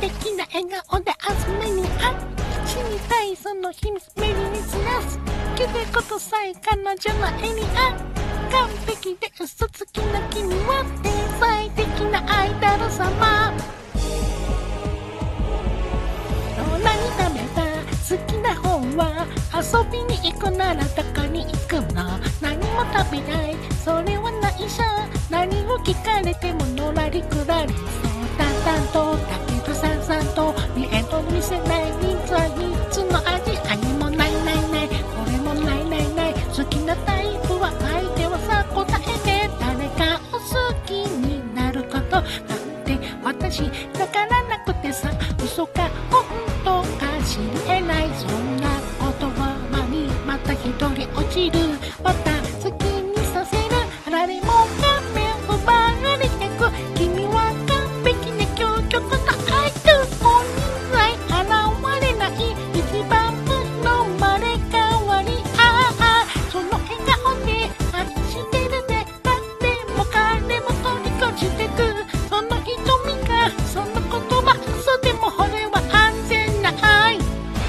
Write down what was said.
敵な笑顔で集めにあ死にたいその秘密目にすなすけることさえ彼女の絵にあ完璧で嘘つきな君は天才的なアイドル様。何食べた好きな本は遊びに行くならどこに行くの？何も食べない。それは内緒。何を聞かれてものらりくらりそう。淡々とだせない人つはつの味あもないないない。これもないないない。好きなタイプは相手はさ答えて誰かを好きになること。なんて私だからなくてさ嘘か本当か知り得ない。そんな言葉にまた一人落ちる。私